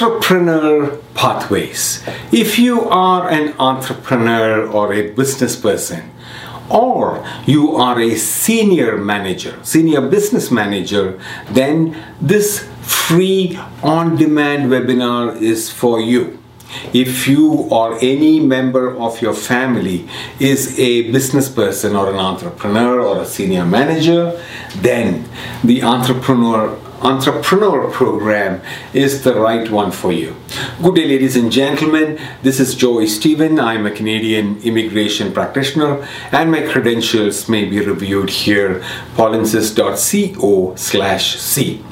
Entrepreneur pathways. If you are an entrepreneur or a business person, or you are a senior manager, senior business manager, then this free on demand webinar is for you. If you or any member of your family is a business person or an entrepreneur or a senior manager, then the entrepreneur entrepreneur program is the right one for you. Good day, ladies and gentlemen. This is Joey Stephen. I'm a Canadian immigration practitioner, and my credentials may be reviewed here, polinsys.co slash C.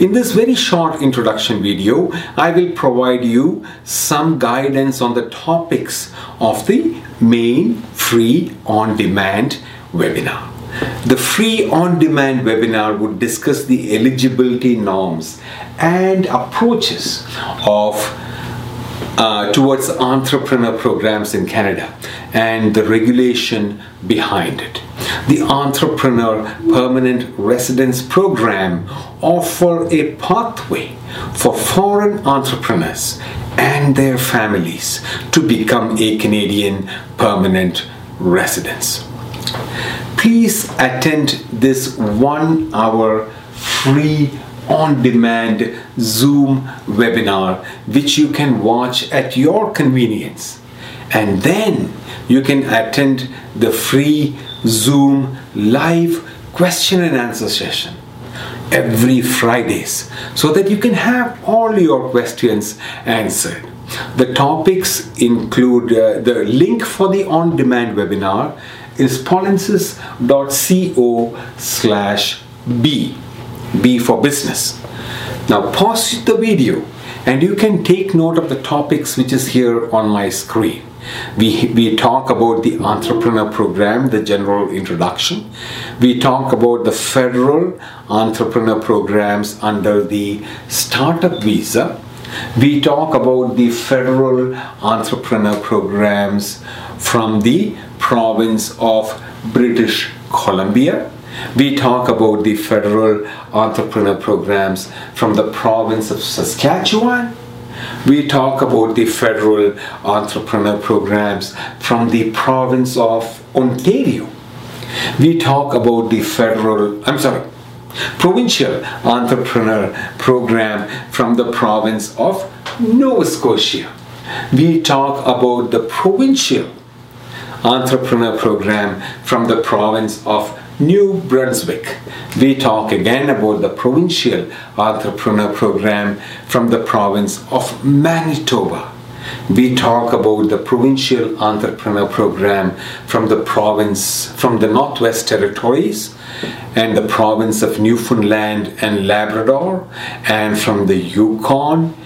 In this very short introduction video, I will provide you some guidance on the topics of the main free on-demand webinar. The free on demand webinar would discuss the eligibility norms and approaches of uh, towards entrepreneur programs in Canada and the regulation behind it. The Entrepreneur Permanent Residence Program offer a pathway for foreign entrepreneurs and their families to become a Canadian permanent residence please attend this one hour free on demand Zoom webinar, which you can watch at your convenience. And then you can attend the free Zoom live question and answer session every Fridays so that you can have all your questions answered. The topics include uh, the link for the on demand webinar is polinsys.co slash B. B for business. Now pause the video and you can take note of the topics which is here on my screen. We, we talk about the entrepreneur program, the general introduction. We talk about the federal entrepreneur programs under the startup visa. We talk about the federal entrepreneur programs from the province of British Columbia. We talk about the federal entrepreneur programs from the province of Saskatchewan. We talk about the federal entrepreneur programs from the province of Ontario. We talk about the federal, I'm sorry, provincial entrepreneur program from the province of Nova Scotia. We talk about the provincial entrepreneur program from the province of New Brunswick. We talk again about the provincial entrepreneur program from the province of Manitoba. We talk about the provincial entrepreneur program from the province from the Northwest Territories and the province of Newfoundland and Labrador and from the Yukon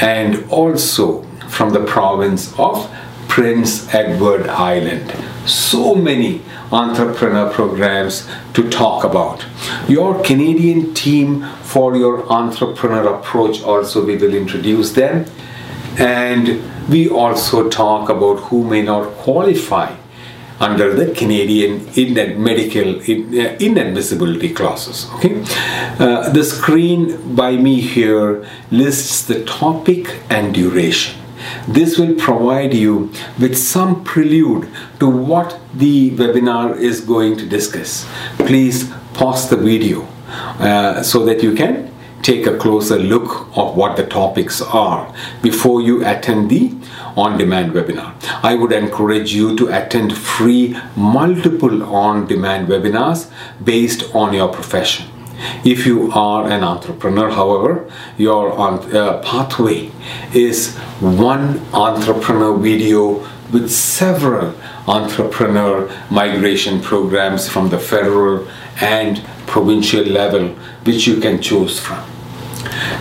and also from the province of Prince Edward Island. So many entrepreneur programs to talk about. Your Canadian team for your entrepreneur approach also we will introduce them and we also talk about who may not qualify under the Canadian in medical uh, inadmissibility clauses. Okay, uh, the screen by me here lists the topic and duration. This will provide you with some prelude to what the webinar is going to discuss. Please pause the video uh, so that you can take a closer look of what the topics are before you attend the on-demand webinar. I would encourage you to attend free multiple on-demand webinars based on your profession. If you are an entrepreneur, however, your uh, pathway is one entrepreneur video with several entrepreneur migration programs from the federal and provincial level which you can choose from.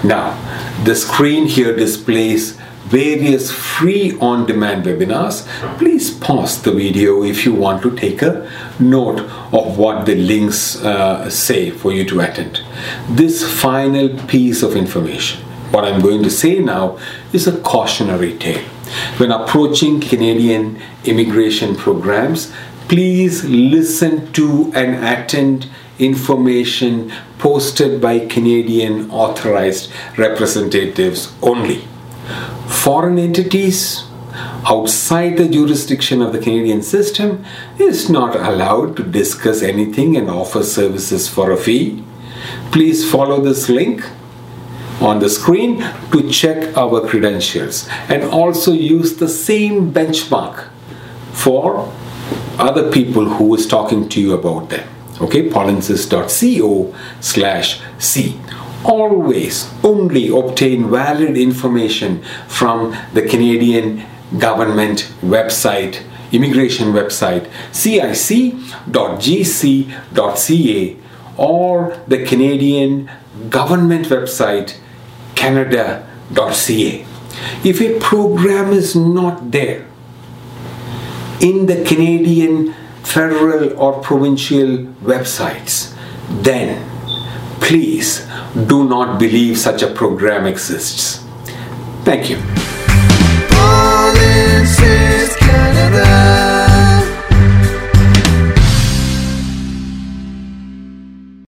Now, the screen here displays various free on-demand webinars, please pause the video if you want to take a note of what the links uh, say for you to attend. This final piece of information, what I'm going to say now, is a cautionary tale. When approaching Canadian immigration programs, please listen to and attend information posted by Canadian authorized representatives only. Foreign entities outside the jurisdiction of the Canadian system is not allowed to discuss anything and offer services for a fee. Please follow this link on the screen to check our credentials and also use the same benchmark for other people who is talking to you about them okay polinsys.co slash c always only obtain valid information from the canadian government website immigration website cic.gc.ca or the canadian government website canada.ca. If a program is not there in the Canadian federal or provincial websites, then please do not believe such a program exists. Thank you.